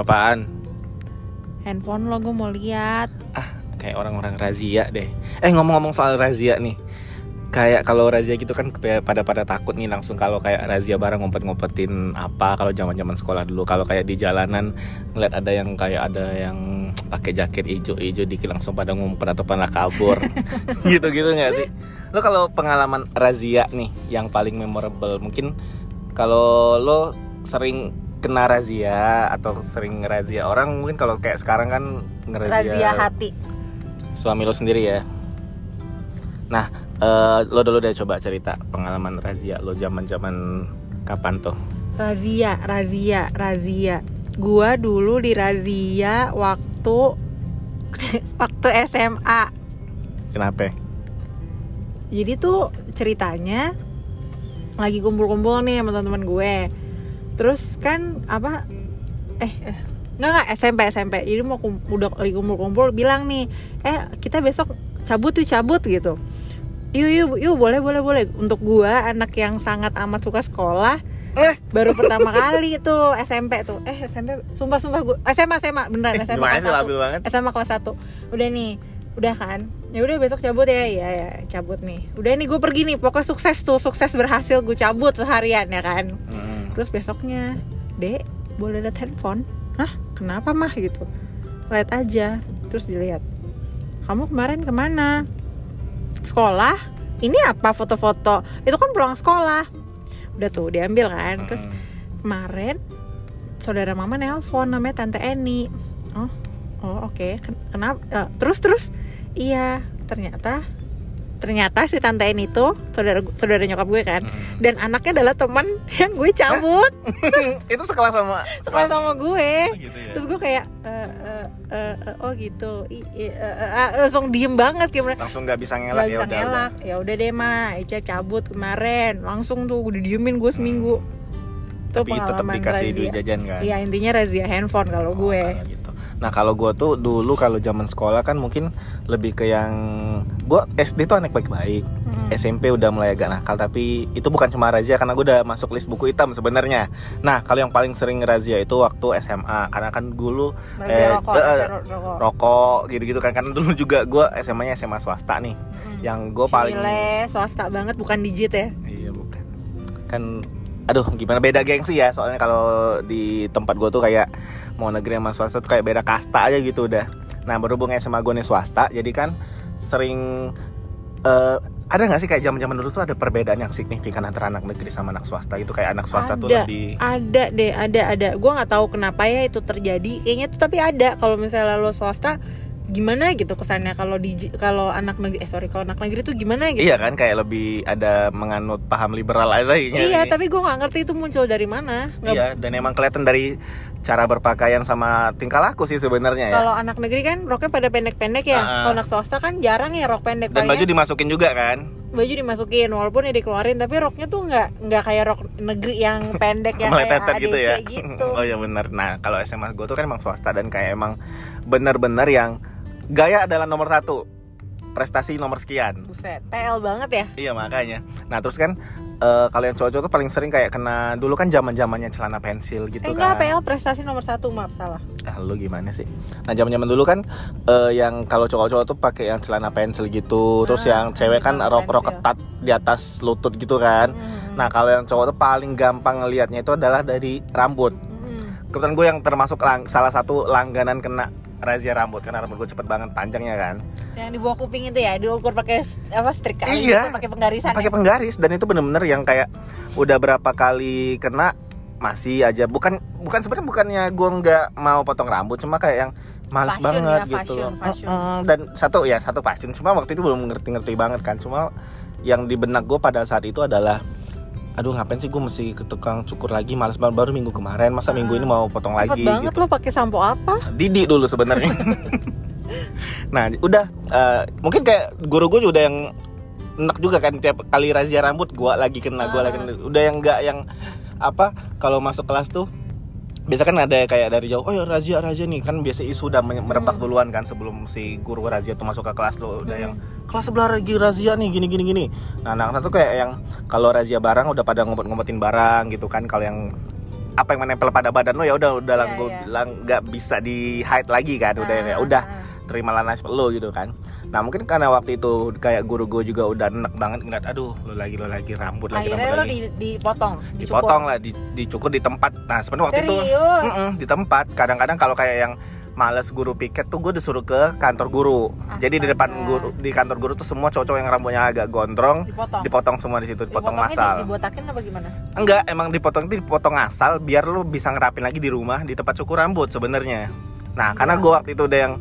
apaan? Handphone lo gue mau lihat. Ah, kayak orang-orang razia deh. Eh ngomong-ngomong soal razia nih. Kayak kalau razia gitu kan pada pada takut nih langsung kalau kayak razia barang ngumpet-ngumpetin apa kalau zaman-zaman sekolah dulu kalau kayak di jalanan ngeliat ada yang kayak ada yang pakai jaket ijo-ijo dikit langsung pada ngumpet atau pada kabur gitu-gitu nggak sih? Lo kalau pengalaman razia nih yang paling memorable mungkin kalau lo sering kena razia atau sering razia orang mungkin kalau kayak sekarang kan ngerazia Razia hati. suami lo sendiri ya. Nah, eh, lo dulu deh coba cerita pengalaman razia lo zaman-zaman kapan tuh? Razia, razia, razia. Gua dulu di razia waktu waktu SMA. Kenapa? Jadi tuh ceritanya lagi kumpul-kumpul nih sama teman-teman gue. Terus kan apa eh, eh nggak nggak SMP SMP. Jadi mau kum- udah lagi kumpul-kumpul bilang nih, "Eh, kita besok cabut tuh cabut gitu." Yuk, yuk, yuk, boleh, boleh, boleh. Untuk gua anak yang sangat amat suka sekolah, Eh. baru pertama kali tuh SMP tuh. Eh, SMP, sumpah, sumpah gua SMA, SMA, beneran SMA Gimana kelas sih satu. labil banget? SMA kelas 1 udah nih udah kan ya udah besok cabut ya ya ya cabut nih udah nih gue pergi nih pokoknya sukses tuh sukses berhasil gue cabut seharian ya kan Hmm. Terus besoknya dek boleh lihat handphone? Hah? Kenapa mah? gitu. Lihat aja. Terus dilihat. Kamu kemarin ke mana? Sekolah. Ini apa foto-foto? Itu kan pulang sekolah. Udah tuh diambil kan. Terus Hmm. kemarin saudara mama nelpon namanya tante Eni. Oh oh oke. Ken- kenapa Eh, terus terus? Iya ternyata ternyata si tante Eni itu saudara saudara nyokap gue kan Hmm. dan anaknya adalah teman yang gue cabut itu sekelas sama sekolah sama gue Oh, gitu ya. terus gue kayak eh, eh, eh, oh gitu I, eh, eh, eh, langsung diem banget kayak langsung nggak bisa ngelak ya bisa udah. ngelak ya udah deh mah Ica cabut kemarin langsung tuh gue didiemin gue seminggu Hmm. tuh Tapi tetap dikasih duit jajan kan. Iya intinya razia handphone kalau Oh, gue. gitu. Nah kalau gue tuh dulu kalau zaman sekolah kan mungkin lebih ke yang gue SD tuh anak baik-baik, Mm. SMP udah mulai agak nakal tapi itu bukan cuma razia karena gue udah masuk list buku hitam sebenarnya. Nah kalau yang paling sering razia itu waktu SMA karena kan dulu eh, rokok, eh, ro- rokok. rokok gitu-gitu kan karena dulu juga gue SMA-nya SMA swasta nih, Mm. yang gue paling Cile, swasta banget bukan digit ya. Iya bukan. Kan aduh gimana beda gengsi ya soalnya kalau di tempat gue tuh kayak mau negeri sama swasta tuh kayak beda kasta aja gitu udah. Nah berhubung SMA gue nih swasta jadi kan sering eh, ada nggak sih kayak zaman zaman dulu tuh ada perbedaan yang signifikan antara anak negeri sama anak swasta gitu kayak anak swasta tuh Ada. lebih Ada deh, ada ada. Gue nggak tahu kenapa ya itu terjadi. Kayaknya tuh tapi ada. Kalau misalnya lo swasta gimana gitu kesannya kalau di kalau anak negeri eh sorry kalau anak negeri tuh gimana gitu Iya kan kayak lebih ada menganut paham liberal aja Iya, ini. tapi gue nggak ngerti itu muncul dari mana Nggak- Iya dan emang kelihatan dari cara berpakaian sama tingkah laku sih sebenarnya ya. kalau anak negeri kan roknya pada pendek-pendek ya Ah, ah. kalau anak swasta kan jarang ya rok pendek Dan baju Palingnya dimasukin juga kan. baju dimasukin walaupun ya dikeluarin tapi roknya tuh nggak nggak kayak rok negeri yang pendek yang kayak ADC gitu ya gitu. oh iya benar nah kalau SMA gue tuh kan emang swasta dan kayak emang bener-bener yang gaya adalah nomor satu prestasi nomor sekian Buset, PL banget ya. iya makanya nah terus kan eh, kalau yang cowok-cowok tuh paling sering kayak kena dulu kan zaman zamannya celana pensil gitu eh, enggak, kan PL prestasi nomor satu, maaf salah. ah, lu gimana sih nah zaman zaman dulu kan eh, yang kalau cowok-cowok tuh pakai yang celana pensil gitu terus Ah, yang cewek kan rok rok ketat di atas lutut gitu kan Hmm. nah kalau yang cowok tuh paling gampang ngelihatnya itu adalah dari rambut Hmm. kebetulan gue yang termasuk lang- salah satu langganan kena razia rambut karena rambut gue cepet banget panjangnya kan Yang di bawah kuping itu ya, diukur pakai apa strika Iya. gitu, pakai penggarisan. pakai ya? penggaris dan itu bener-bener yang kayak udah berapa kali kena masih aja bukan bukan sebenarnya bukannya gue nggak mau potong rambut cuma kayak yang males Fashion banget ya, gitu fashion, dan satu ya satu fashion cuma waktu itu belum ngerti-ngerti banget kan cuma yang di benak gue pada saat itu adalah aduh ngapain sih gue mesti ke tukang cukur lagi males banget baru minggu kemarin masa minggu ini mau potong Cepet lagi banget gitu lo pakai sampo apa? Didi dulu sebenarnya. nah, udah eh, mungkin kayak guru gue udah yang enak juga kan tiap kali razia rambut gua lagi kena gua lagi kena. udah yang enggak yang apa kalau masuk kelas tuh biasa kan ada kayak dari jauh oh ya razia razia nih kan biasa isu udah me- merebak Hmm. duluan kan sebelum si guru razia tuh masuk ke kelas lo udah Hmm. yang kelas sebelah lagi razia nih gini gini gini nah anak-anak tuh kayak yang kalau razia barang udah pada ngumpet-ngumpetin barang gitu kan kalau yang apa yang menempel pada badan lo ya udah udah gue iya. bilang nggak bisa di hide lagi kan udah Ah, ya udah ah. Terimalah nasib lo gitu kan. Nah mungkin karena waktu itu kayak guru gue juga udah enek banget ngeliat aduh lo lagi lo lagi rambut lagi akhirnya rambut lo lagi. di, dipotong dipotong lah di, dicukur di tempat. Nah sebenarnya waktu itu serius? Mm-mm, di tempat. Kadang-kadang kalau kayak yang males guru piket tuh gue disuruh ke kantor guru. Jadi di depan Astaga. guru di kantor guru tuh semua cowok yang rambutnya agak gondrong dipotong? dipotong semua di situ dipotong massal di- dibotakin apa gimana? Enggak emang dipotong itu dipotong asal biar lu bisa ngerapin lagi di rumah di tempat cukur rambut sebenarnya. Nah karena Iya. gue waktu itu udah yang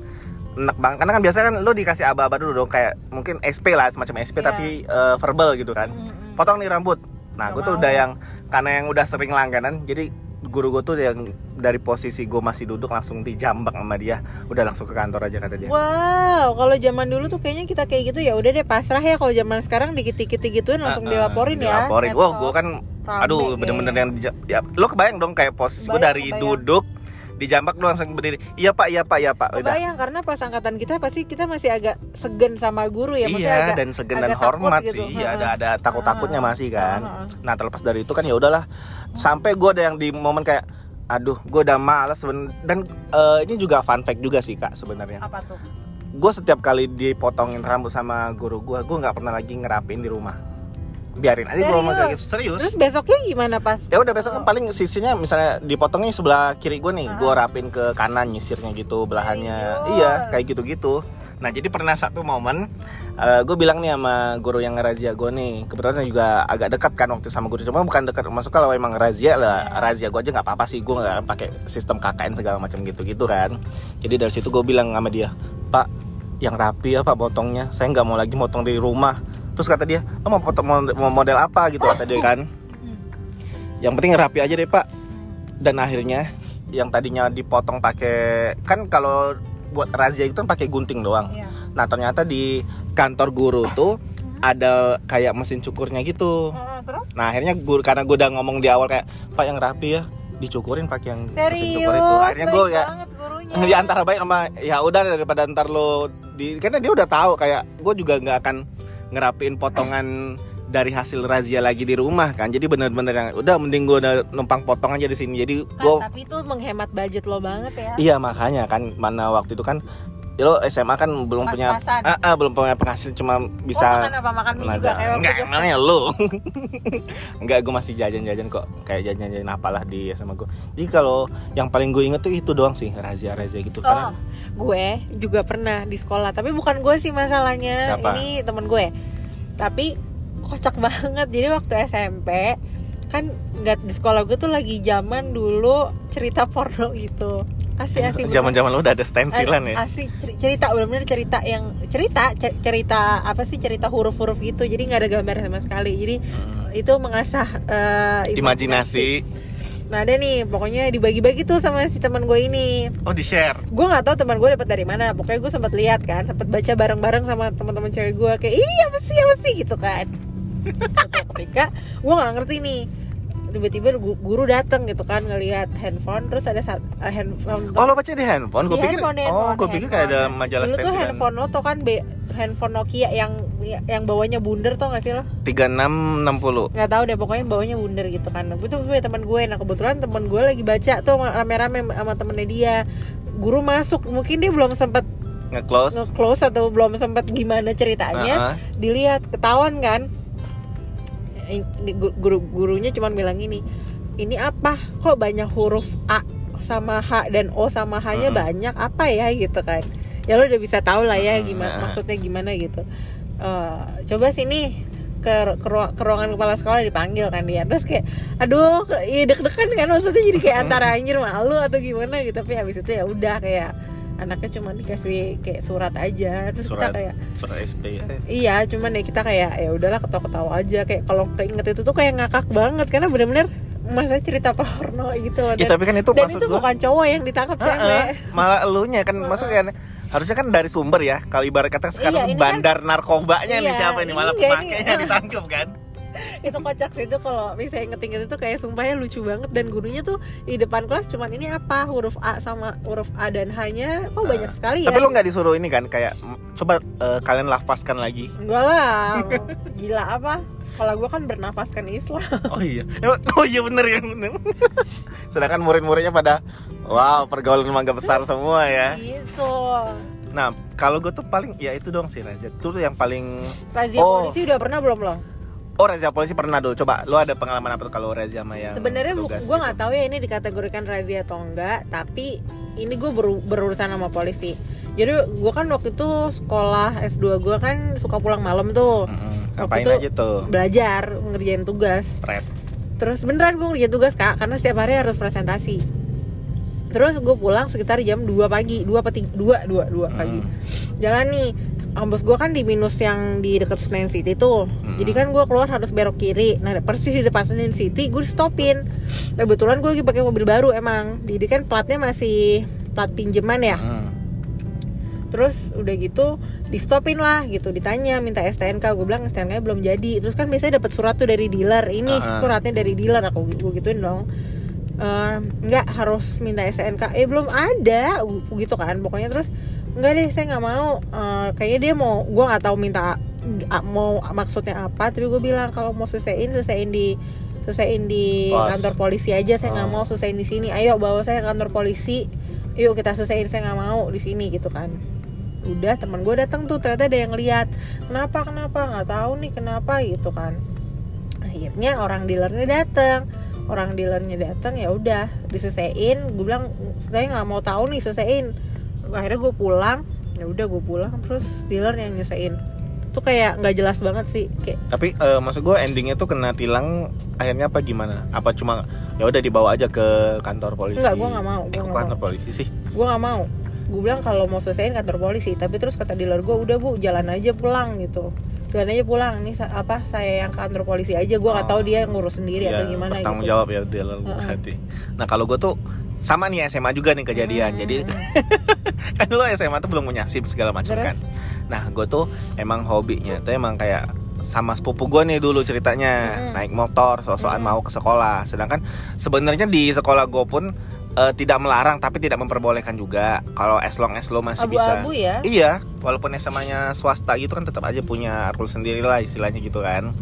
enak banget karena kan biasanya kan lu dikasih aba-aba dulu dong kayak mungkin SP lah semacam SP Iya. tapi eh, verbal gitu kan Mm-mm. potong nih rambut nah gue tuh udah yang karena yang udah sering langganan jadi guru gue tuh yang dari posisi gue masih duduk langsung dijambak sama dia udah langsung ke kantor aja kata dia Wow, kalau zaman dulu tuh kayaknya kita kayak gitu ya udah deh pasrah ya. Kalau zaman sekarang dikit-dikit gituin langsung Heeh, dilaporin ya. dilaporin wah gue kan Rame aduh bener-bener yang ya, lo kebayang dong kayak posisi gue dari kebayang. duduk dijambak lo langsung berdiri. Iya pak iya pak iya pak. Udah. Kebayang karena pas angkatan kita pasti kita masih agak segan sama guru ya, maksudnya iya agak dan segan dan agak hormat gitu. sih. Iya ada ada takut takutnya masih kan. Nah terlepas dari itu kan ya udahlah. Sampai gue ada yang di momen kayak aduh gue udah males seben- dan eh, ini juga fun fact juga sih kak sebenarnya apa tuh? gue setiap kali dipotongin rambut sama guru gue gue nggak pernah lagi ngerapin di rumah biarin aja gue rumah kayak gitu serius Terus besoknya gimana pas? ya udah besok kan paling sisinya misalnya dipotongnya sebelah kiri gue nih Ah. gue rapin ke kanan nyisirnya gitu belahannya Serius? iya kayak gitu gitu nah jadi pernah satu momen gue bilang nih sama guru yang ngerazia gue nih kebetulan juga agak dekat kan waktu sama guru cuma bukan dekat masuk kalau emang razia lah Iya. razia gue aja nggak apa-apa sih gue nggak pakai sistem KKN segala macam gitu gitu kan jadi dari situ gue bilang sama dia pak yang rapi ya pak potongnya saya nggak mau lagi motong di rumah terus kata dia "Lo mau potong mau model apa? gitu kata dia kan. Yang penting rapi aja deh pak. Dan akhirnya yang tadinya dipotong pakai kan kalau buat razia itu kan pakai gunting doang. Iya. nah ternyata di kantor guru tuh ada kayak mesin cukurnya gitu. Terus? nah akhirnya guru karena gue udah ngomong di awal kayak pak yang rapi ya dicukurin pakai yang mesin Serius, cukur itu. Akhirnya gue kayak gurunya. di antara baik sama ya udah daripada ntar lo di karena dia udah tahu kayak gue juga nggak akan ngerapiin potongan dari hasil razia lagi di rumah kan jadi bener-bener yang udah mending gue udah numpang potong aja di sini jadi Kan, gue tapi itu menghemat budget lo banget ya. iya makanya kan mana waktu itu kan ya lo SMA kan belum punya Pas-pasan. ah, ah, belum punya penghasilan cuma Oh, bisa makan apa makan mie juga kayak enggak emangnya lu enggak gue masih jajan-jajan kok kayak jajan-jajan apalah di SMA gue jadi kalau yang paling gue inget tuh itu doang sih razia-razia gitu Oh, karena gue juga pernah di sekolah, tapi bukan gue sih masalahnya. Siapa? Ini temen gue. Tapi kocak banget. Jadi waktu SMP kan nggak di sekolah gue tuh lagi zaman dulu cerita porno gitu. Asik asik. bener. zaman-zaman lo udah ada stensilan ya Asik ceri- cerita benar-benar cerita yang cerita cer- cerita apa sih cerita huruf-huruf gitu. Jadi nggak ada gambar sama sekali. Jadi Hmm. itu mengasah eh, imajinasi Nah ada nih, pokoknya dibagi-bagi tuh sama si teman gue ini. oh di share gue nggak tahu teman gue dapat dari mana pokoknya gue sempat lihat kan sempat baca bareng-bareng sama teman-teman cewek gue kayak iya apa sih apa sih gitu kan ketika gue nggak ngerti nih tiba-tiba gu- guru datang gitu kan ngelihat handphone terus ada saat eh, handphone oh lo baca di handphone? Gue pikir handphone, oh gue pikir kayak ada majalah dulu tuh stensilan handphone lo tuh kan be- handphone Nokia yang yang bawahnya bundar tau gak sih lo? 3660 nggak tahu deh pokoknya bawahnya bundar gitu kan. Itu gue teman gue nah kebetulan teman gue lagi baca tuh rame-rame sama temennya dia. Guru masuk mungkin dia belum sempat nge-close. nge-close atau belum sempat gimana ceritanya. Heeh. dilihat ketahuan kan guru gurunya cuma bilang gini ini apa? Kok banyak huruf A sama H dan O sama H nya Mm-mm. banyak? Apa ya? gitu kan. Ya lo udah bisa tahu lah ya Mm, gimana maksudnya gimana gitu. Eh, coba sini ke, ke, ruang- ke ruangan kepala sekolah dipanggil kan dia. Terus kayak aduh ya deg-degan kan maksudnya jadi kayak antara anjir malu atau gimana gitu. Tapi habis itu ya udah kayak anaknya cuma dikasih kayak surat aja. Terus Surat. kita kayak surat SP ya? Iya cuman ya kita kayak ya udahlah ketawa-ketawa aja. Kayak kalau keinget itu tuh kayak ngakak banget. Karena bener-bener masa cerita porno gitu. Loh ya dan, tapi kan itu dan itu gue bukan cowok yang ditangkap cewek. malah elunya kan maksudnya kan harusnya kan dari sumber ya. Kalau ibarat kata sekarang Iya, ini bandar narkobanya nih Iya, siapa ini malah pemakainya ditangkap kan itu kocak sih itu kalau misalnya ngetik itu kayak sumpahnya lucu banget dan gurunya tuh di depan kelas cuman ini apa huruf A sama huruf A dan H-nya kok banyak sekali ya Tapi lo nggak disuruh ini kan kayak "M- coba eh, kalian lafazkan lagi. enggak lah gila apa sekolah gue kan bernafaskan Islam Oh iya. Oh iya bener ya bener. Sedangkan murid-muridnya pada wow pergaulan mangga besar semua ya. gitu Nah kalau gue tuh paling ya itu dong sih razia. Itu tuh yang paling razia Oh. polisi udah pernah belum lo Oh razia polisi pernah dulu. Coba lo ada pengalaman apa tuh kalau razia sama yang sebenarnya gue gitu? nggak tahu ya ini dikategorikan razia atau enggak tapi ini gue beru- berurusan sama polisi jadi gue kan waktu itu sekolah S2 gue kan suka pulang malam tuh Mm-mm. Waktu Ngapain itu- aja tuh? belajar ngerjain tugas Pret. terus beneran gue ngerjain tugas kak karena setiap hari harus presentasi terus gue pulang sekitar jam 2 pagi 2 apa 3, 2, 2, 2 pagi Mm. jalan nih kampus gue kan di minus yang di deket Senayan City tuh. Mm. jadi kan gue keluar harus belok kiri. Nah persis di depan Senayan City gue stopin kebetulan gue lagi pakai mobil baru emang. Jadi kan platnya masih plat pinjaman ya. Mm. terus udah gitu di stopin lah gitu. Ditanya minta STNK gue bilang STNK belum jadi. Terus kan biasanya dapat surat tuh dari dealer. Ini ah. suratnya dari dealer. Aku gue gituin dong. Eh, nggak harus minta STNK eh belum ada. Gitu kan. Pokoknya terus nggak deh saya nggak mau. Eh, kayaknya dia mau gue nggak tahu minta mau maksudnya apa tapi gue bilang kalau mau selesaiin selesaiin di selesaiin di Pos. kantor polisi aja saya nggak Oh. mau selesaiin di sini. Ayo bawa saya ke kantor polisi. Yuk kita selesaiin saya nggak mau di sini gitu kan. Udah teman gue datang tuh ternyata ada yang lihat. Kenapa kenapa? Nggak tahu nih kenapa gitu kan. Akhirnya orang dealernya datang orang dealernya datang ya udah diselesain gue bilang saya nggak mau tahu nih selesaiin akhirnya gue pulang ya udah gue pulang terus dealer yang nyelesain itu kayak nggak jelas banget sih kayak Tapi eh, maksud gue endingnya tuh kena tilang akhirnya apa gimana? Apa cuma ya udah dibawa aja ke kantor polisi? Enggak, gua nggak mau, Eh, gua nggak kantor polisi sih? gue nggak mau gue bilang kalau mau selesaiin kantor polisi tapi terus kata dealer gue udah bu jalan aja pulang gitu jalan aja pulang sa- apa saya yang kantor polisi aja gue nggak Oh. tahu dia ngurus sendiri atau Iya, gimana bertanggung gitu jawab ya lalu Heeh. berarti. Nah kalau gue tuh sama nih SMA juga nih kejadian. Hmm. Jadi kan lo SMA tuh belum punya SIM segala macam Terus? kan. Nah gue tuh emang hobinya tuh emang kayak sama sepupu gue nih dulu ceritanya Mm-mm. naik motor sosokan Mm-mm. mau ke sekolah sedangkan sebenarnya di sekolah gue pun eh, tidak melarang tapi tidak memperbolehkan juga kalau as long as lo masih bisa abu-abu ya Iya, walaupun SMA-nya swasta gitu kan tetap aja punya rule sendiri lah istilahnya gitu kan.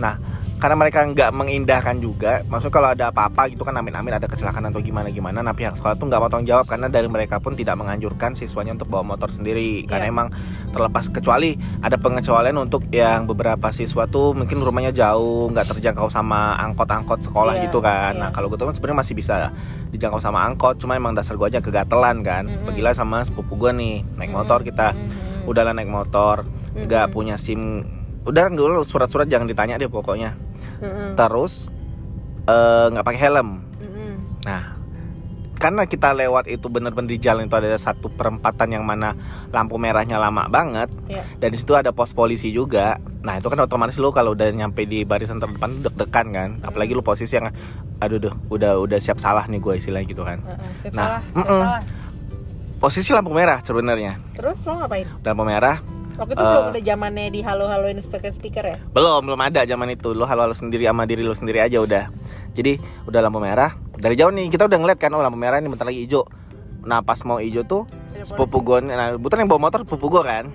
Nah, karena mereka nggak mengindahkan juga, maksudnya kalau ada apa-apa gitu kan amin-amin ada kecelakaan atau gimana-gimana, nah pihak sekolah tuh nggak mau tanggung jawab karena dari mereka pun tidak menganjurkan siswanya untuk bawa motor sendiri karena Iya. emang terlepas kecuali ada pengecualian untuk yang beberapa siswa tuh mungkin rumahnya jauh nggak terjangkau sama angkot-angkot sekolah Iya, gitu kan. Nah iya. kalau gue tuh kan sebenarnya masih bisa dijangkau sama angkot, cuma emang dasar gue aja kegatelan kan. Mm-mm. Pergilah sama sepupu gue nih naik motor kita Mm-mm. udahlah naik motor nggak Mm-mm. punya sim udah dulu surat-surat jangan ditanya deh pokoknya Mm-mm. terus eh, nggak pakai helm Mm-mm. nah karena kita lewat itu bener-bener di jalan itu ada satu perempatan yang mana lampu merahnya lama banget Iya. dan di situ ada pos polisi juga nah itu kan otomatis lu kalau udah nyampe di barisan terdepan deg-degan kan apalagi lu posisi yang aduh duh udah udah siap salah nih gue istilahnya gitu kan. Siap Nah, salah, salah. posisi lampu merah sebenarnya terus lo ngapain lampu merah waktu itu Eh. belum ada zamannya di halo haloin speaker ya Belum, belum ada zaman itu. Lo halo-halo sendiri sama diri lo sendiri aja udah. Jadi udah lampu merah. Dari jauh nih kita udah ngeliat kan oh lampu merah ini bentar lagi hijau. Nah pas mau hijau tuh sepupu gue, nah bukan yang bawa motor sepupu gue kan.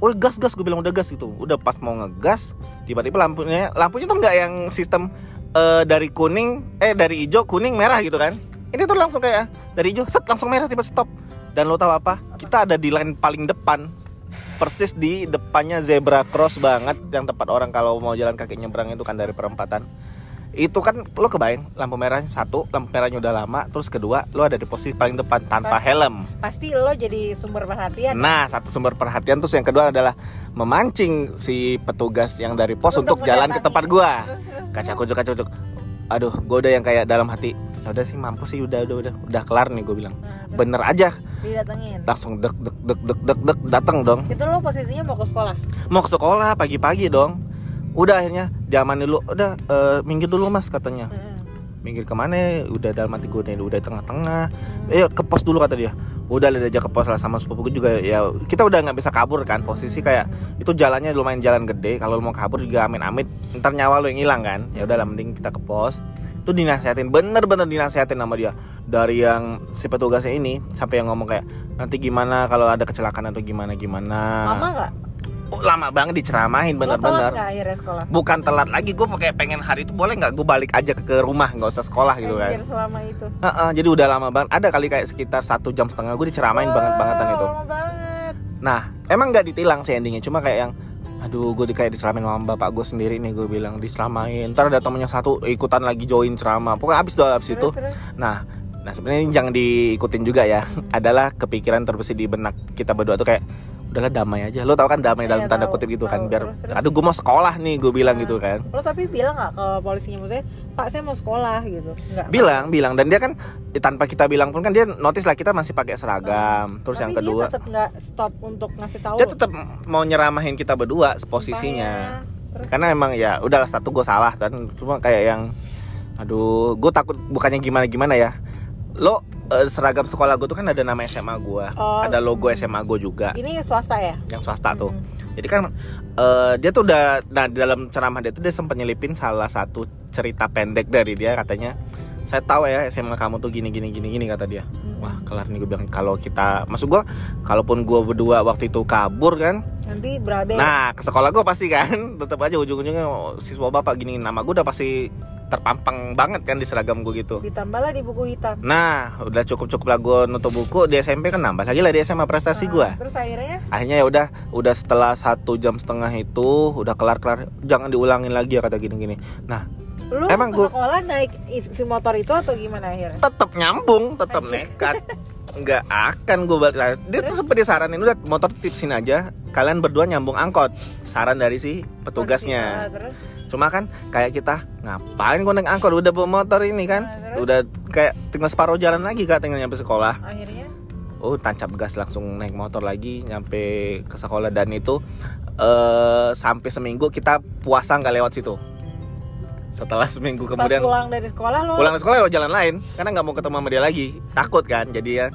Oh gas gas gue bilang udah gas gitu. Udah pas mau ngegas, tiba-tiba lampunya lampunya tuh nggak yang sistem eh, dari kuning eh dari hijau kuning merah gitu kan. Ini tuh langsung kayak dari hijau set langsung merah tiba stop. Dan lo tahu apa? Kita ada di line paling depan persis di depannya zebra cross banget yang tempat orang kalau mau jalan kaki nyebrang itu kan dari perempatan. Itu kan lo kebayang lampu merahnya satu lampu merahnya udah lama terus kedua lo ada di posisi paling depan tanpa Pas- helm. pasti lo jadi sumber perhatian. Nah satu sumber perhatian terus yang kedua adalah memancing si petugas yang dari pos untuk, Untuk jalan ke tempat gua. Kaca kucuk kaca kucuk aduh gue udah yang kayak dalam hati "Ya udah sih mampus sih. Udah udah udah. Udah kelar nih gue bilang. Nah, bener aja. Didatengin. Langsung dek dek dek dek dek dek datang dong. Itu lo posisinya mau ke sekolah? Mau ke sekolah pagi-pagi dong. Udah akhirnya diamanin dulu udah eh, minggir dulu mas katanya. Mm-mm. minggir ke mana udah dalam hati gue nih udah tengah-tengah. Eh ke pos dulu kata dia. Udah lihat aja ke pos lah sama sepupu gue juga. Ya kita udah nggak bisa kabur kan. Posisi kayak itu jalannya lumayan jalan gede. Kalau mau kabur juga amin-amin ntar nyawa lo yang hilang kan. Ya udah lah mending kita ke pos itu dinasihatin bener-bener dinasihatin sama dia. Dari yang si petugasnya ini sampai yang ngomong kayak nanti gimana kalau ada kecelakaan atau gimana gimana? Lama nggak? Oh, lama banget diceramahin telat bener-bener sekolah? Bukan telat lagi gue pakai pengen hari itu boleh nggak gue balik aja ke, rumah nggak usah sekolah gitu kan? Anjir, selama itu. Heeh, jadi udah lama banget. Ada kali kayak sekitar satu jam setengah gue diceramain banget bangetan itu. lama banget. Nah emang nggak ditilang sih endingnya cuma kayak yang aduh gue di kayak diceramain sama bapak gue sendiri nih gue bilang diceramain ntar ada temennya satu ikutan lagi join ceramah. Pokoknya abis doang abis itu. Terus, nah nah sebenarnya jangan diikutin juga ya. Adalah kepikiran terbesit di benak kita berdua tuh kayak udahlah damai aja. Lo tau kan damai Iya, dalam tanda tahu, kutip gitu tahu. kan biar Terus, terus. aduh gue mau sekolah nih gue bilang Nah. gitu kan. lo tapi bilang nggak ke polisinya? Maksudnya pak saya mau sekolah gitu. Nggak bilang bilang. Dan dia kan tanpa kita bilang pun kan dia notice lah kita masih pakai seragam. Terus yang kedua dia tetap nggak stop untuk ngasih tahu. Dia tetap mau nyeramahin kita berdua posisinya. Karena emang ya udahlah satu gue salah kan. Cuma kayak yang aduh gue takut bukannya gimana gimana ya lo eh, seragam sekolah gue tuh kan ada nama SMA gue Oh, ada logo hmm. SMA gue juga ini swasta ya yang swasta tuh Hmm. jadi kan eh, dia tuh udah nah di dalam ceramah dia tuh dia sempat nyelipin salah satu cerita pendek dari dia katanya saya tahu ya SMA kamu tuh gini gini gini gini kata dia Hmm. wah kelar nih gue bilang kalau kita maksud gue kalaupun gue berdua waktu itu kabur kan nanti berabe Nah, ke sekolah gue pasti kan, tetap aja ujung-ujungnya oh, siswa bapak gini nama gue udah pasti terpampang banget kan di seragam gue gitu. ditambah lah di buku hitam Nah, udah cukup-cukup lah gue nutup buku di SMP kan nambah lagi lah di SMA prestasi Nah, gue. terus akhirnya Akhirnya ya udah, udah setelah satu jam setengah itu udah kelar-kelar, jangan diulangin lagi ya kata gini-gini. Nah, lu Emang gua- sekolah naik si motor itu atau gimana akhirnya tetap nyambung, tetap nekat. Nggak akan gue balik lagi. Dia tuh sempet disaranin udah motor tipsin aja. Kalian berdua nyambung angkot. Saran dari si petugasnya. Terus Cuma kan kayak kita ngapain naik angkot? Udah bawa motor ini kan? Nah, terus? udah kayak tinggal separuh jalan lagi kak tinggal nyampe sekolah. Akhirnya? Oh tancap gas langsung naik motor lagi nyampe ke sekolah. Dan itu eh sampai seminggu kita puasa nggak lewat situ. Setelah seminggu pas kemudian pulang dari sekolah lo? Pulang ke sekolah lewat jalan lain karena nggak mau ketemu sama dia lagi. Takut kan jadi ya.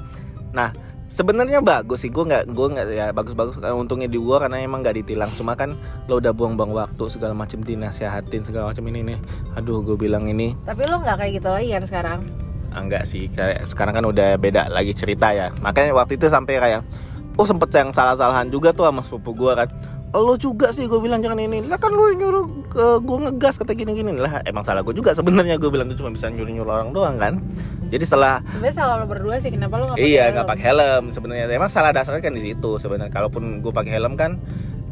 Nah sebenarnya bagus sih gue nggak gue nggak ya bagus-bagus karena untungnya di gue karena emang nggak ditilang. Cuma kan lo udah buang-buang waktu segala macam dinasihatin segala macam ini nih aduh gue bilang ini. Tapi lo nggak kayak gitu lagi kan sekarang? Ah, enggak sih kayak sekarang kan udah beda lagi cerita ya. Makanya waktu itu sampai kayak oh sempet yang salah-salahan juga tuh sama sepupu gue kan lo juga sih gue bilang jangan ini. Lah kan lo nyuruh gue ngegas kata gini-gini. Lah emang salah gue juga sebenarnya. Gue bilang tuh cuma bisa nyuruh-nyuruh orang doang kan. Jadi setelah sebenarnya salah lo berdua sih. Kenapa lo nggak iya nggak pakai helm sebenarnya. Emang salah dasarnya kan di situ sebenarnya. Kalaupun gue pakai helm kan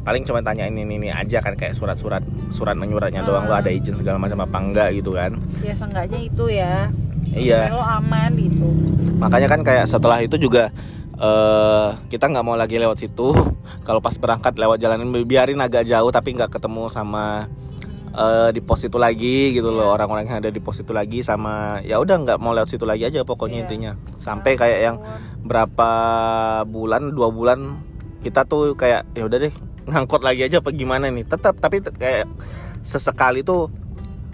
paling cuma tanyain ini ini aja kan. Kayak surat-surat surat menyuratnya doang. Lo Ah. ada izin segala macam apa enggak gitu kan. Ya seenggaknya itu ya. Iya. Lo aman gitu. Makanya kan kayak setelah itu juga eh kita nggak mau lagi lewat situ. Kalau pas berangkat lewat jalan ini biarin agak jauh tapi nggak ketemu sama eh di pos itu lagi gitu loh. Iya. orang-orang yang ada di pos itu lagi sama ya udah nggak mau lewat situ lagi aja pokoknya Iya. intinya. Sampai kayak yang berapa bulan dua bulan kita tuh kayak ya udah deh ngangkut lagi aja apa gimana nih? Tetap tapi kayak sesekali tuh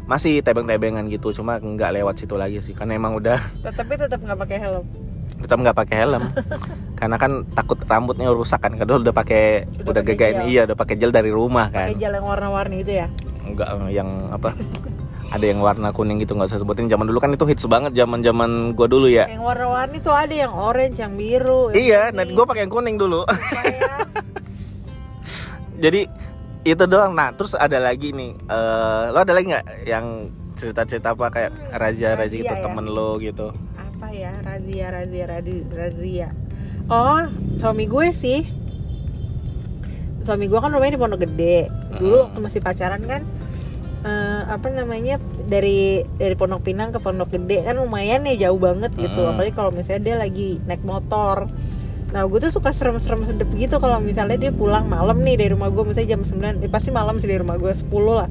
masih tebeng-tebengan gitu. Cuma nggak lewat situ lagi sih karena emang udah tapi tetap nggak pakai helm tetap nggak pakai helm. Karena kan takut rambutnya rusak kan kadang udah pakai Udah udah, gel. iya udah pakai gel dari rumah kan. pakai gel yang warna-warni itu ya? Enggak yang apa ada yang warna kuning gitu nggak usah sebutin. Zaman dulu kan itu hits banget zaman zaman gua dulu ya. Yang warna-warni tuh ada yang orange yang biru yang iya nah gue pakai yang kuning dulu. Kayak- jadi itu doang. Nah terus ada lagi nih eh lo ada lagi nggak yang cerita-cerita apa kayak razia razia gitu ya? temen lo gitu apa ya razia razia razia razia. Oh suami gue sih. Suami gue kan rumahnya di Pondok Gede. Dulu Mm. waktu masih pacaran kan eh, apa namanya dari dari Pondok Pinang ke Pondok Gede kan lumayan ya jauh banget gitu. Mm. apalagi kalau misalnya dia lagi naik motor. Nah gue tuh suka serem-serem sedep gitu kalau misalnya dia pulang malam nih dari rumah gue misalnya jam 9 eh, pasti malam sih dari rumah gue 10 lah.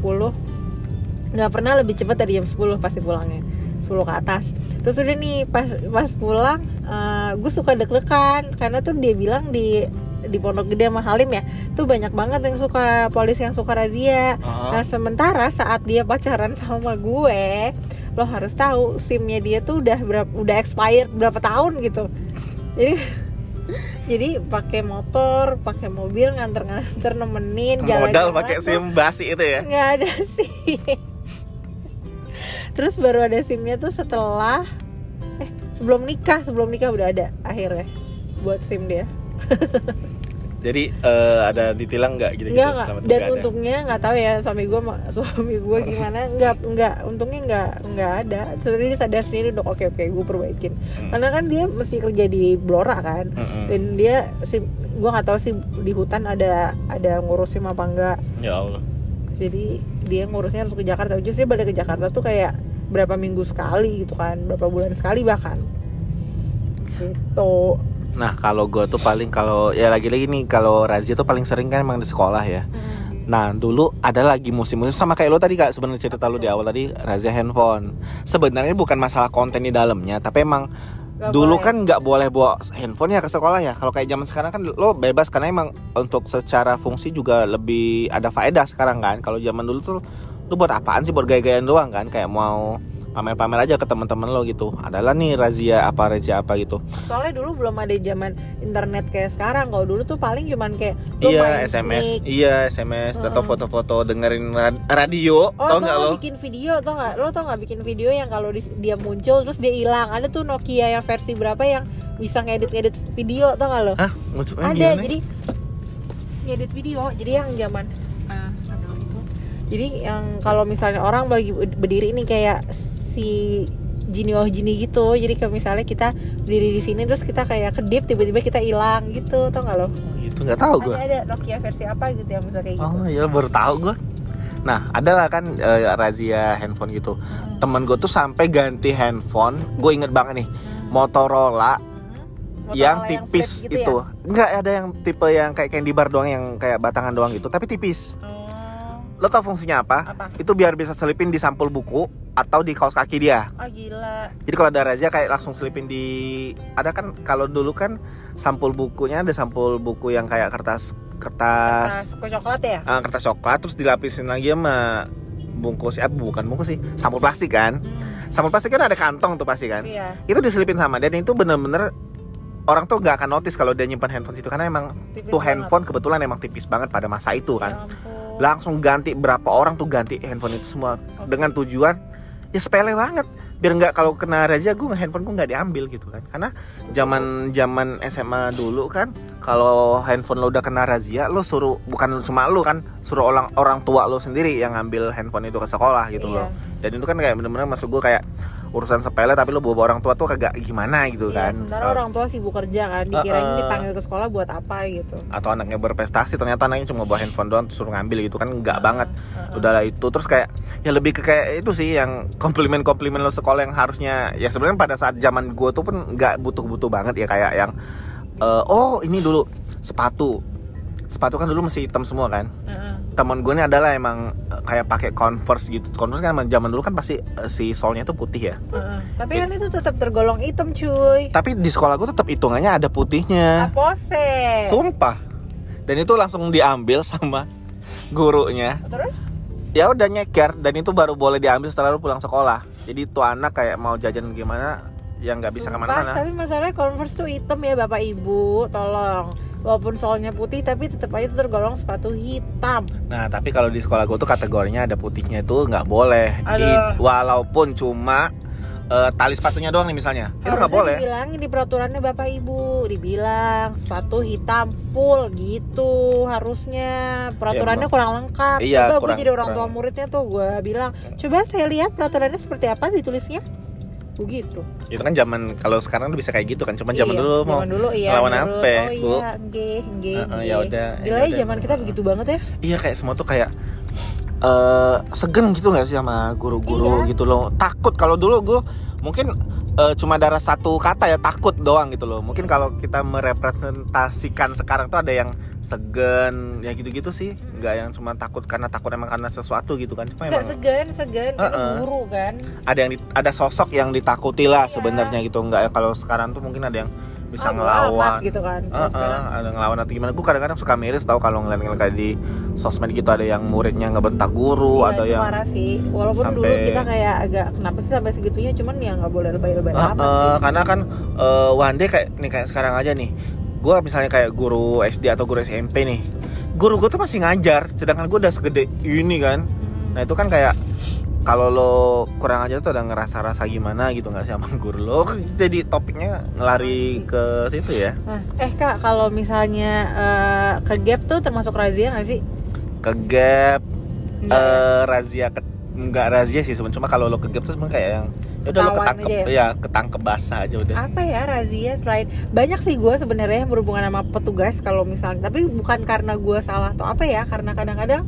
10 nggak pernah lebih cepat dari jam 10 pasti pulangnya. 10 ke atas terus udah nih pas pas pulang eh, gue suka deg-degan. Karena tuh dia bilang di di Pondok Gede sama Halim ya tuh banyak banget yang suka polisi yang suka razia. Oh. nah sementara saat dia pacaran sama gue lo harus tahu simnya dia tuh udah berapa udah expired berapa tahun gitu. Jadi jadi pakai motor pakai mobil nganter-nganter nemenin modal jalan-jalan pakai sim basi itu ya? nggak ada sih terus baru ada simnya tuh setelah eh sebelum nikah sebelum nikah udah ada akhirnya buat sim dia jadi eh, ada ditilang nggak gitu Enggak enggak. selama itu Dan nggak ada? untungnya nggak tahu ya suami gue suami gue gimana nggak nggak untungnya nggak nggak ada. Sebenarnya dia sadar sendiri dong oke oke gue perbaikin. Hmm. Karena kan dia mesti kerja di Blora kan. Mm-mm. Dan dia si gue nggak tahu sih di hutan ada ada ngurusin apa enggak. ya Allah Jadi dia ngurusnya harus ke Jakarta. Jadi dia balik ke Jakarta tuh kayak berapa minggu sekali gitu kan, berapa bulan sekali bahkan. Gitu. nah kalau gue tuh paling kalau ya lagi-lagi nih kalau razia tuh paling sering kan emang di sekolah ya Nah dulu ada lagi musim-musim sama kayak lo tadi kak sebenarnya cerita lo di awal tadi razia handphone. Sebenarnya bukan masalah konten di dalamnya, tapi emang Nggak dulu boleh. kan nggak boleh bawa handphone ya ke sekolah ya. Kalau kayak zaman sekarang kan lo bebas karena emang untuk secara fungsi juga lebih ada faedah sekarang kan. Kalau zaman dulu tuh lo buat apaan sih buat gaya-gayaan doang kan? Kayak mau pamer-pamer aja ke teman-teman lo gitu. Adalah nih razia apa razia apa gitu. soalnya dulu belum ada zaman internet kayak sekarang kalau dulu tuh paling cuman kayak lu Iya main SMS, sneak. iya SMS atau foto-foto dengerin rad- radio, oh tau nggak lo? bikin video tau nggak lo tau nggak bikin video yang kalau di- dia muncul terus dia hilang ada tuh Nokia yang versi berapa yang bisa ngedit-ngedit video tau nggak lo Hah? Ada gimana? jadi ngedit video jadi yang zaman ah, itu jadi yang kalau misalnya orang lagi berdiri ini kayak si Jini oh Jini gitu jadi kayak misalnya kita berdiri di sini terus kita kayak kedip tiba-tiba kita hilang gitu tau nggak lo Itu nggak tahu gue. ada ada Nokia versi apa gitu yang bisa kayak gitu Oh iya baru tahu gue. Nah ada lah kan eh, razia handphone gitu. Hmm. Temen gue tuh sampai ganti handphone. Gue inget banget nih Motorola Hmm. yang Motorola tipis flip gitu itu. ya? Enggak ada yang tipe yang kayak candy bar doang yang kayak batangan doang gitu. Tapi tipis. Oh, Lo tau fungsinya apa? apa? Itu biar bisa selipin di sampul buku atau di kaos kaki dia. Oh gila. Jadi kalau ada razia kayak langsung selipin di ada kan kalau dulu kan sampul bukunya ada sampul buku yang kayak kertas kertas kue coklat ya? ah, kertas coklat terus dilapisin lagi sama bungkus eh bukan bungkus sih sampul plastik kan sampul plastik kan ada kantong tuh pasti kan Iya. itu diselipin sama dan itu bener-bener orang tuh nggak akan notice kalau dia nyimpan handphone itu karena emang Tipis tuh banget. handphone kebetulan emang tipis banget pada masa itu Ya kan ampun. Langsung ganti berapa orang tuh ganti handphone itu semua. Dengan tujuan ya sepele banget. Biar nggak kalau kena razia gue handphone gue nggak diambil gitu kan. Karena zaman zaman SMA dulu kan kalau handphone lo udah kena razia lo suruh bukan cuma lo kan suruh orang orang tua lo sendiri yang ngambil handphone itu ke sekolah gitu Iya. loh. Dan itu kan kayak bener-bener masuk gue kayak urusan sepele tapi lo bawa orang tua tuh kagak gimana gitu Iya, kan sementara orang tua sibuk kerja kan, dikirain Uh-uh. dipanggil ke sekolah buat apa gitu. atau anaknya berprestasi ternyata anaknya cuma bawa handphone doang terus suruh ngambil gitu kan nggak banget Uh-uh. udahlah itu terus kayak ya lebih ke kayak itu sih yang komplimen komplimen lo sekolah yang harusnya ya sebenarnya pada saat zaman gue tuh pun nggak butuh butuh banget ya kayak yang eh, oh ini dulu sepatu sepatu kan dulu masih hitam semua kan Heeh. teman gue ini adalah emang eh, kayak pakai converse gitu converse kan emang zaman dulu kan pasti eh, si solnya tuh putih ya Heeh. Tapi kan itu tetap tergolong hitam cuy. tapi di sekolah gue tetap hitungannya ada putihnya Apose. sumpah dan itu langsung diambil sama gurunya Terus? ya udah nyeker dan itu baru boleh diambil setelah lu pulang sekolah jadi tuh anak kayak mau jajan gimana yang nggak bisa ke mana-mana Tapi masalahnya Converse tuh hitam ya Bapak Ibu, tolong. Walaupun soalnya putih tapi tetap aja tergolong sepatu hitam. nah tapi kalau di sekolah gue tuh kategorinya ada putihnya itu nggak boleh Aduh. I- walaupun cuma eh, tali sepatunya doang nih misalnya itu nggak Harusnya boleh Dibilangin di peraturannya Bapak Ibu, dibilang sepatu hitam full gitu harusnya. Peraturannya emang. kurang lengkap. Iya, coba kurang- gue jadi orang tua kurang. muridnya tuh gue bilang, coba saya lihat peraturannya seperti apa ditulisnya. Begitu. itu kan zaman kalau sekarang tuh bisa kayak gitu kan cuma zaman Iya, dulu mau zaman dulu iya. menurut- apa, Oh Bu? iya, nggih, nggih. Heeh, nggih. ya udah, ya ya zaman kita begitu banget ya. iya kayak semua tuh kayak eh segen gitu nggak sih sama guru-guru Iya. gitu loh takut kalau dulu gue mungkin eh, cuma ada satu kata ya takut doang gitu loh mungkin kalau kita merepresentasikan sekarang tuh ada yang segen ya gitu-gitu sih nggak yang cuma takut karena takut emang karena sesuatu gitu kan cuma emang segan, segan kan Heeh. guru kan. ada yang di- ada sosok yang ditakuti lah Iya. sebenarnya gitu nggak ya kalau sekarang tuh mungkin ada yang bisa amat ngelawan. gitu kan eh, sekarang, ada ngelawan atau gimana. Gue kadang-kadang suka miris tau kalau ngeliat-ngeliat kayak di sosmed gitu ada yang muridnya ngebentak guru iya, ada yang marah sih. Walaupun dulu sampai- kita kayak agak kenapa sih sampai segitunya cuman ya nggak boleh lebay-lebay amat eh, sih. karena kan eh, one day kayak nih kayak sekarang aja nih gue misalnya kayak guru SD atau guru SMP nih guru gue tuh masih ngajar sedangkan gue udah segede ini kan. Hmm. nah itu kan kayak kalau lo kurang aja tuh udah ngerasa-rasa gimana gitu nggak sih sama guru lo? Jadi topiknya ngelari ke situ ya. Nah, eh kak kalau misalnya eh, ke gap tuh termasuk razia nggak sih? Ke gap ya? eh razia ke nggak razia sih sebenarnya. Cuma kalau lo ke gap tuh sebenarnya kayak yang ya udah lo ketangkep aja ya? ketangkep basah aja udah. Apa ya razia selain banyak sih gue sebenarnya yang berhubungan sama petugas kalau misalnya. Tapi bukan karena gue salah atau apa ya karena kadang-kadang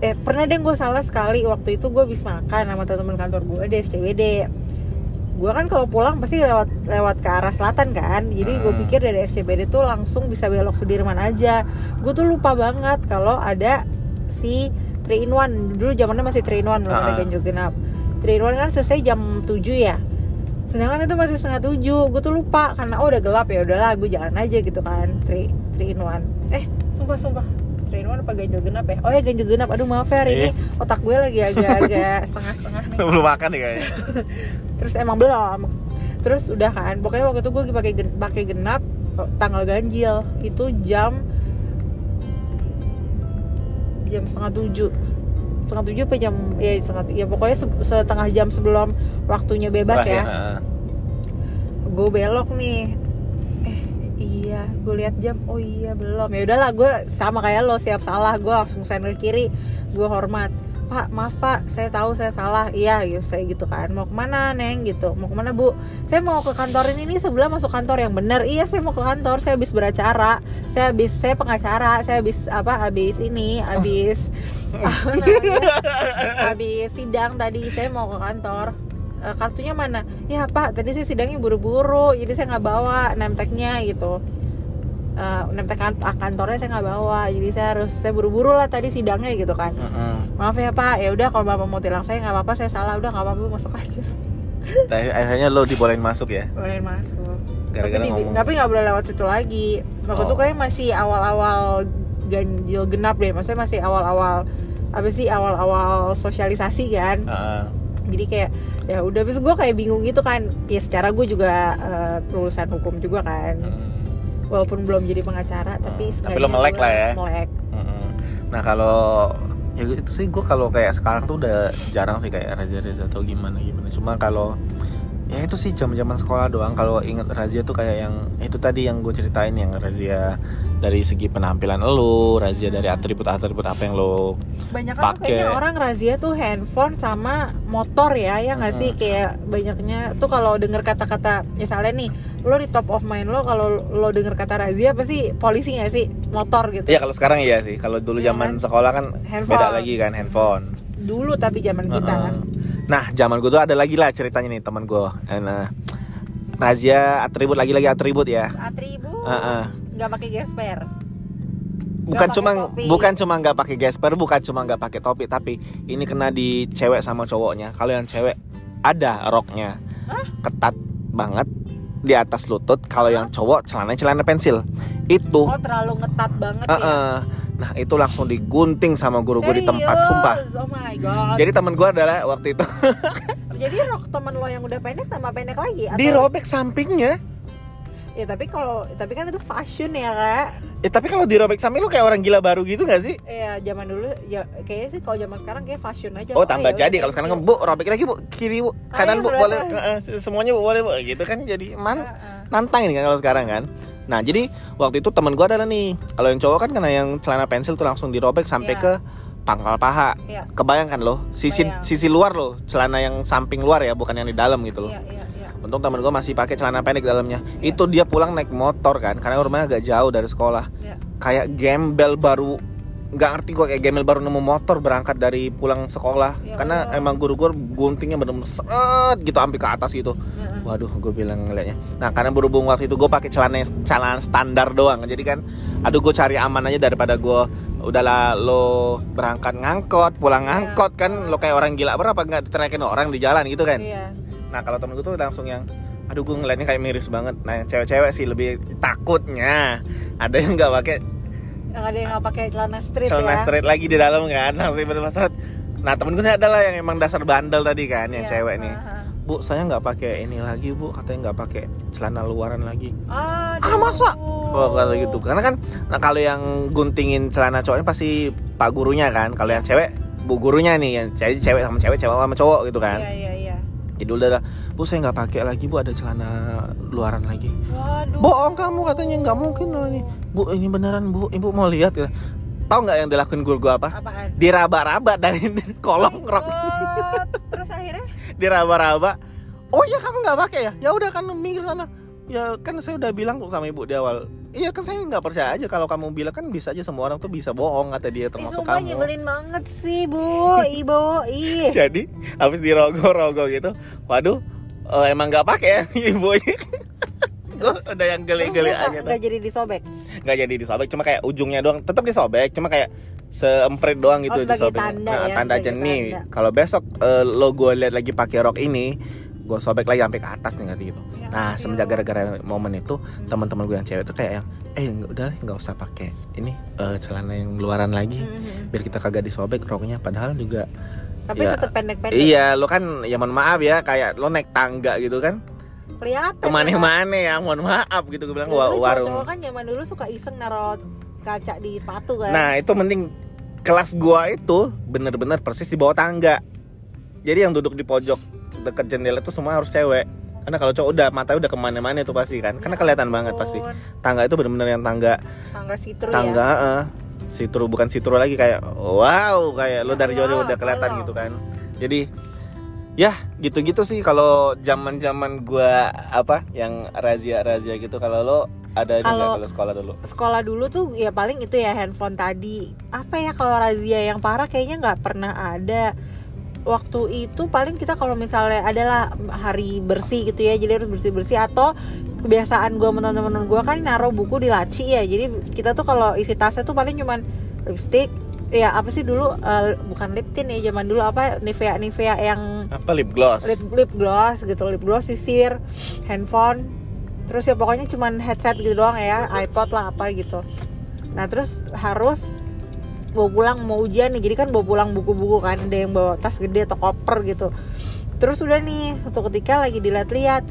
eh pernah deh gue salah sekali. Waktu itu gue habis makan sama teman kantor gue di SCBD gue kan kalau pulang pasti lewat lewat ke arah selatan kan. Jadi gue Hmm. pikir dari SCBD tuh langsung bisa belok Sudirman aja. Gue tuh lupa banget kalau ada si 3 in 1 dulu zamannya masih 3 in 1 belum ada Ah. ganjil genap. 3 in 1 kan selesai jam 7 ya. Sedangkan itu masih setengah tujuh. Gue tuh lupa karena oh udah gelap ya udahlah gue jalan aja gitu kan. 3 3 in 1 eh sumpah sumpah 3 in 1 apa ganjil genap ya? Oh ya ganjil genap. Aduh maaf ya hari ini otak gue lagi agak-agak setengah-setengah nih. Belum makan nih kayaknya. Terus emang belum. Terus udah kan pokoknya waktu itu gue pakai pakai genap oh, tanggal ganjil. Itu jam jam setengah tujuh. Setengah tujuh apa jam ya setengah ya pokoknya se- setengah jam sebelum waktunya bebas Terakhir, ya. nah. gue belok nih iya gue lihat jam oh iya belum. Ya udahlah gue sama kayak lo siap salah gue langsung sender kiri gue hormat. Pak maaf pak saya tahu saya salah. Iya gitu saya gitu kan. Mau ke mana neng? gitu. Mau ke mana bu? Saya mau ke kantor ini nih sebelah masuk kantor yang benar iya saya mau ke kantor saya habis beracara saya habis saya pengacara saya habis apa habis ini habis habis sidang tadi saya mau ke kantor. "E, kartunya mana? Ya pak tadi saya sidangnya buru-buru jadi saya nggak bawa name tag-nya gitu Eh, name tag kan- kantornya saya nggak bawa jadi saya harus saya buru-buru lah tadi sidangnya gitu kan. Mm-mm. maaf ya pak. Ya udah kalau bapak mau tilang saya nggak apa-apa saya salah. Udah nggak apa-apa masuk aja. Tapi akhirnya lo dibolehin masuk ya? Boleh masuk. Gara-gara ngomong. tapi nggak boleh lewat situ lagi. Waktu Oh. itu kayak masih awal-awal ganjil genap deh. Maksudnya masih awal-awal apa sih awal-awal sosialisasi kan. Ah, jadi kayak ya udah. Terus gue kayak bingung gitu kan. Ya secara gue juga eh, lulusan hukum juga kan. Walaupun belum jadi pengacara tapi Hmm, tapi seenggaknya lo melek lah ya. melek Mm-mm. Nah kalau ya itu sih gue kalau kayak sekarang tuh udah jarang sih kayak razia-razia atau gimana gimana. Cuma kalau ya itu sih zaman-zaman sekolah doang. Kalau inget razia tuh kayak yang itu tadi yang gue ceritain yang razia dari segi penampilan lo, razia dari atribut-atribut apa yang lo banyak kan kayaknya orang razia tuh handphone sama motor ya ya nggak sih Hmm. kayak banyaknya tuh kalau denger kata-kata misalnya nih lo di top of mind lo kalau lo denger kata razia apa sih polisi nggak sih motor gitu Ya kalau sekarang iya sih. Kalau dulu Iya zaman kan? sekolah kan Handphone. beda lagi kan handphone. dulu tapi zaman kita Heeh. kan Nah, zaman gue tuh ada lagi lah ceritanya nih teman gue. Nah, razia atribut lagi-lagi atribut ya. atribut Heeh. nggak pakai gesper bukan cuma topi. bukan cuma nggak pakai gesper bukan cuma nggak pakai topi tapi ini kena di cewek sama cowoknya kalau yang cewek ada roknya ketat banget di atas lutut kalau yang cowok celana celana pensil itu oh terlalu ngetat banget eh, ya eh. Nah itu langsung digunting sama guru gue di tempat sumpah. Oh my god. Jadi teman gue adalah waktu itu. Jadi rok temen lo yang udah pendek tambah pendek lagi atau? Dirobek sampingnya. Ya tapi kalau tapi kan itu fashion ya kak. Eh tapi kalau dirobek samping lu kayak orang gila baru gitu gak sih? Iya, zaman dulu ya kayaknya sih kalau zaman sekarang kayak fashion aja. Oh tambah ya jadi. kalau sekarang kan bu robek lagi bu. Kiri bu kanan iya, bu boleh. Eh, eh, semuanya bu boleh bu. Gitu kan jadi man Heeh. nantang ini kan kalau sekarang kan nah jadi waktu itu temen gue adalah nih kalau yang cowok kan kena yang celana pensil tuh langsung dirobek sampai Iya. ke pangkal paha Iya. kebayangkan loh sisi Bayang. sisi luar loh celana yang samping luar ya bukan yang di dalam gitu loh Iya, iya, iya. untung temen gue masih pakai celana pendek dalamnya itu dia pulang naik motor kan karena rumahnya agak jauh dari sekolah Iya. kayak gembel baru nggak ngerti gue kayak gembel baru nemu motor berangkat dari pulang sekolah Ya karena Allah. emang guru gue guntingnya bener-bener seret gitu sampai ke atas gitu Heeh. waduh gue bilang ngeliatnya nah karena berhubung waktu itu gue pakai celana celana standar doang jadi kan aduh gue cari aman aja daripada gue udahlah lo berangkat ngangkot pulang Iya. ngangkot kan lo kayak orang gila berapa nggak diterakin orang di jalan gitu kan Iya. nah kalau temen gue tuh langsung yang aduh gue ngeliatnya kayak miris banget nah cewek-cewek sih lebih takutnya ada yang nggak pakai yang ada yang nggak pakai celana street celana ya. straight lagi di dalam kan langsung betul nah temen gue adalah yang emang dasar bandel tadi kan yang Iya, cewek nih. aha. bu saya nggak pakai ini lagi bu. Katanya nggak pakai celana luaran lagi. Aduh. Ah, masa? oh kata gitu. Karena kan nah kalau yang guntingin celana cowoknya pasti pak gurunya kan. Kalau yang cewek bu gurunya nih. Yang cewek cewek sama cewek cewek sama cowok gitu kan. Iya iya iya. Jadi udah bu saya nggak pakai lagi bu. Ada celana luaran lagi. Waduh. bohong kamu katanya. Nggak mungkin loh ini. Bu ini beneran bu. Ibu mau lihat. Ya tahu nggak yang dilakuin guru gua apa? Apaan? diraba-raba dari kolong rok. Terus akhirnya? Diraba-raba. Oh iya kamu nggak pakai ya? Ya udah kan minggir sana ya kan saya udah bilang sama ibu di awal iya kan saya nggak percaya aja kalau kamu bilang. Kan bisa aja semua orang tuh bisa bohong kata dia termasuk sumpah kamu. nyebelin banget sih bu, ibu, ih. jadi habis dirogoh-rogoh gitu waduh eh, emang nggak pakai ya ibunya? Gue udah yang geli-geli aja tuh. nggak jadi disobek. nggak jadi disobek cuma kayak ujungnya doang tetap disobek cuma kayak seemprit doang gitu Oh, disobek. tanda Nah, ya, tanda aja nih kalau besok eh, lo gue lihat lagi pakai rok ini gue sobek lagi sampai ke atas nih gitu Ya nah ampun. semenjak gara-gara momen itu teman-teman gue yang cewek tuh kayak yang eh udah nggak usah pakai ini eh, celana yang luaran lagi Mhm. biar kita kagak disobek roknya padahal juga Tapi Ya. tetap pendek-pendek. iya lo kan ya mohon maaf ya kayak lo naik tangga gitu kan Kelihatan. ke mana-mana ya mohon maaf gitu gue bilang Dulu wa- warung cowok-cowok kan zaman dulu suka iseng naruh kaca di sepatu kan. Nah itu penting kelas gua itu bener-bener persis di bawah tangga. Jadi yang duduk di pojok deket jendela itu semua harus cewek. Karena kalau cowok udah matanya udah ke mana-mana itu pasti kan. Karena Ya kelihatan banget pasti. Tangga itu bener-bener yang tangga Tangga sitru tangga ya. eh, sitru bukan sitru lagi kayak wow kayak lu Ya dari jauh udah kelihatan gitu kan. Jadi ya gitu-gitu sih kalau zaman-zaman gua apa yang razia-razia gitu kalau lo ada Kalau- nggak kalau sekolah dulu? Sekolah dulu tuh ya paling itu ya handphone tadi. Apa ya kalau razia yang parah kayaknya nggak pernah ada. Waktu itu paling kita kalau misalnya adalah hari bersih gitu ya, jadi harus bersih-bersih atau kebiasaan gue sama teman-teman gue kan naruh buku di laci ya. Jadi kita tuh kalau isi tasnya tuh paling cuman lipstick, ya apa sih dulu eh, bukan lip tint ya zaman dulu apa Nivea Nivea yang Apa lip gloss? lip lip gloss gitu lip gloss sisir handphone terus ya pokoknya cuman headset gitu doang ya iPod lah apa gitu nah terus harus bawa pulang mau ujian nih. Jadi kan bawa pulang buku-buku kan ada yang bawa tas gede atau koper gitu. Terus udah nih suatu ketika lagi dilihat-lihat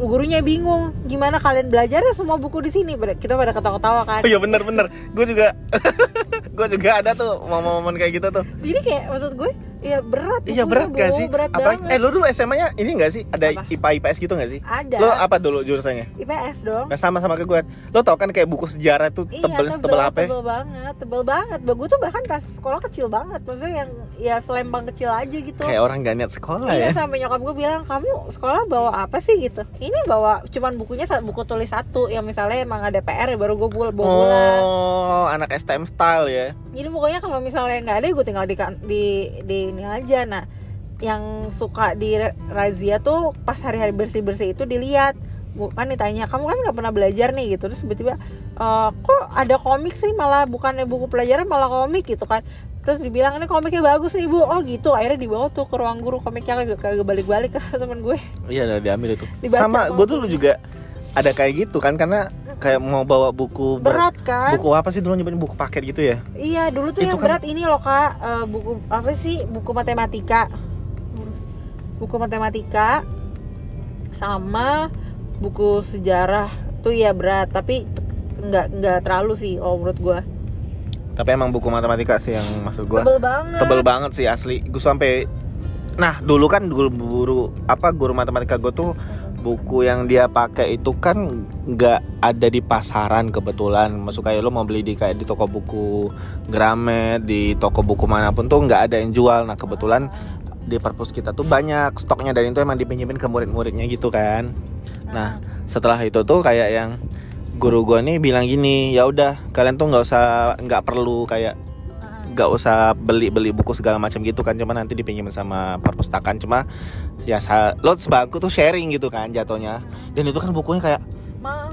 gurunya bingung gimana kalian belajar ya semua buku di sini? Kita pada ketawa-ketawa kan. Oh iya bener bener, gue juga gue juga ada tuh momen-momen kayak gitu tuh. jadi kayak maksud gue ya berat Iya berat gak sih? berat Apalagi, banget eh lu dulu SMA-nya ini gak sih? Ada Apa? IPA IPS gitu gak sih? ada Lo apa dulu jurusannya? IPS dong Nah sama sama ke gue. Lo tau kan kayak buku sejarah tuh Iya, tebel tebel apa? ya? Tebel banget, tebel banget. Gue tuh bahkan tas sekolah kecil banget. Maksudnya yang ya selempang kecil aja gitu. Kayak orang gak niat sekolah iya, ya. sampai nyokap gue bilang, "Kamu sekolah bawa apa sih?" gitu. Ini bawa cuman bukunya buku tulis satu yang misalnya emang ada PR ya baru gue bawa pulang. Oh, anak STM style ya. Jadi pokoknya kalau misalnya nggak ada gue tinggal di, kan- di di ini aja. Nah, yang suka di ra- razia tuh pas hari-hari bersih-bersih itu dilihat. Bukan ditanya kamu kan nggak pernah belajar nih gitu. Terus tiba-tiba "Eh, kok ada komik sih? Malah bukannya buku pelajaran malah komik gitu kan. Terus dibilang ini komiknya bagus nih bu. Oh gitu. Akhirnya dibawa tuh ke ruang guru komiknya kagak kagak balik-balik ke temen gue. Iya udah diambil itu. Dibaca sama gue bukunya. juga ada kayak gitu kan karena kayak mau bawa buku ber- berat kan? buku apa sih dulu nyebutnya? Buku paket gitu ya? Iya dulu tuh Itu yang kan- berat ini loh kak. Eh, buku apa sih? Buku matematika. Buku matematika sama buku sejarah. Tuh ya berat tapi nggak nggak terlalu sih oh menurut gua. Tapi emang buku matematika sih yang maksud gue tebel banget. Tebel banget sih asli. Gue sampai nah dulu kan guru guru apa guru matematika gue tuh buku yang dia pakai itu kan nggak ada di pasaran kebetulan. Masuk kayak lo mau beli di kayak di toko buku Gramet di toko buku mana pun tuh nggak ada yang jual. Nah kebetulan di perpus kita tuh banyak stoknya dan itu emang dipinjemin ke murid-muridnya gitu kan. Nah setelah itu tuh kayak yang guru gue nih bilang gini ya udah kalian tuh nggak usah nggak perlu kayak Nggak usah beli beli buku segala macam gitu kan cuma nanti dipinjemin sama perpustakaan. Cuma ya lo sebangku tuh sharing gitu kan jatuhnya. Dan itu kan bukunya kayak Ma-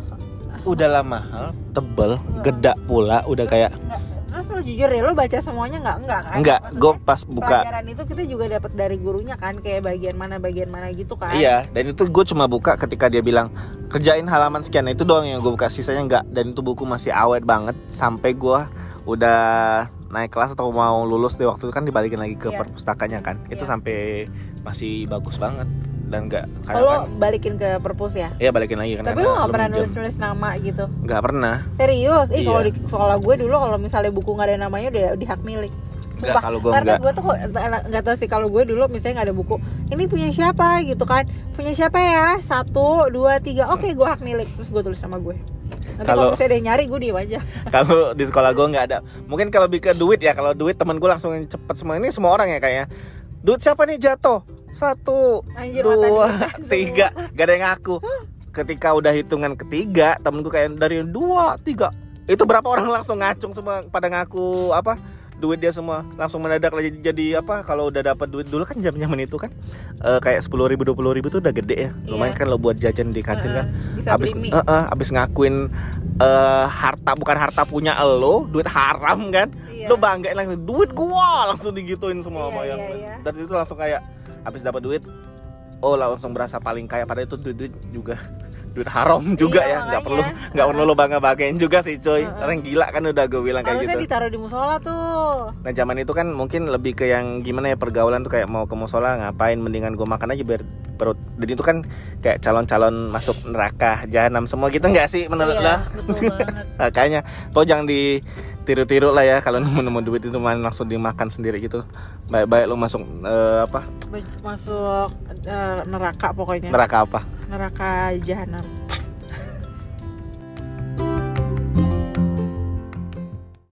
udah lah mahal tebel geda pula udah kayak nggak- terus lo jujur ya lo baca semuanya nggak nggak kan? Enggak Maksudnya, gue pas buka pelajaran itu kita juga dapat dari gurunya kan kayak bagian mana bagian mana gitu kan? Iya, dan itu gue cuma buka ketika dia bilang kerjain halaman sekian. Nah, itu doang yang gue buka, sisanya enggak. Dan itu buku masih awet banget sampai gue udah naik kelas atau mau lulus di waktu itu kan dibalikin lagi ke Iya. perpustakanya kan. Itu Iya. sampai masih bagus banget dan enggak Oh, lo balikin ke perpus ya Iya balikin lagi karena tapi lo nggak pernah nulis nulis nama gitu Nggak pernah. serius ih kalau Iya. di sekolah gue dulu kalau misalnya buku nggak ada namanya udah di hak milik Nggak, Sumpah, kalau gue karena nggak. gue tuh nggak tahu sih kalau gue dulu misalnya nggak ada buku ini punya siapa gitu kan punya siapa ya satu dua tiga oke gue hak milik terus gue tulis sama gue kalau ada yang nyari gue diem aja. Kalau di sekolah gue nggak ada. Mungkin kalau lebih ke duit ya kalau duit temen gue langsung cepet semua. Ini semua orang ya kayaknya duit siapa nih jatuh? Satu Anjir, dua tiga. Gak ada yang ngaku. Ketika udah hitungan ketiga temen gue kayak dari dua tiga. Itu berapa orang langsung ngacung semua pada ngaku apa duit dia semua langsung mendadak lagi jadi apa kalau udah dapat duit dulu kan zaman zaman itu kan. Eh, kayak sepuluh ribu dua puluh ribu tuh udah gede ya. Lumayan Iya. kan lo buat jajan di kantin kan. Heeh, bisa abis eh, eh, abis ngakuin eh, harta bukan harta punya lo duit haram kan. Iya. lo banggain langsung duit gua langsung digituin semua Iya, sama yang iya, iya. dan itu langsung kayak abis dapat duit oh langsung berasa paling kaya. Padahal itu duit, duit juga duit haram juga Iya, ya nggak perlu nggak perlu lo bangga banggain juga sih coy. Heeh. orang gila kan udah gue bilang kayak harusnya gitu. ditaruh di musola tuh. Nah zaman itu kan mungkin lebih ke yang gimana ya pergaulan tuh kayak mau ke musola ngapain mendingan gue makan aja biar perut. Dan itu kan kayak calon-calon masuk neraka jahanam semua gitu nggak sih menurut iya, banget. Makanya lo jangan ditiru-tiru lah ya kalau nemu-nemu duit itu main langsung dimakan sendiri gitu. Baik-baik lo masuk eh, apa masuk eh, neraka pokoknya neraka apa? neraka jahanam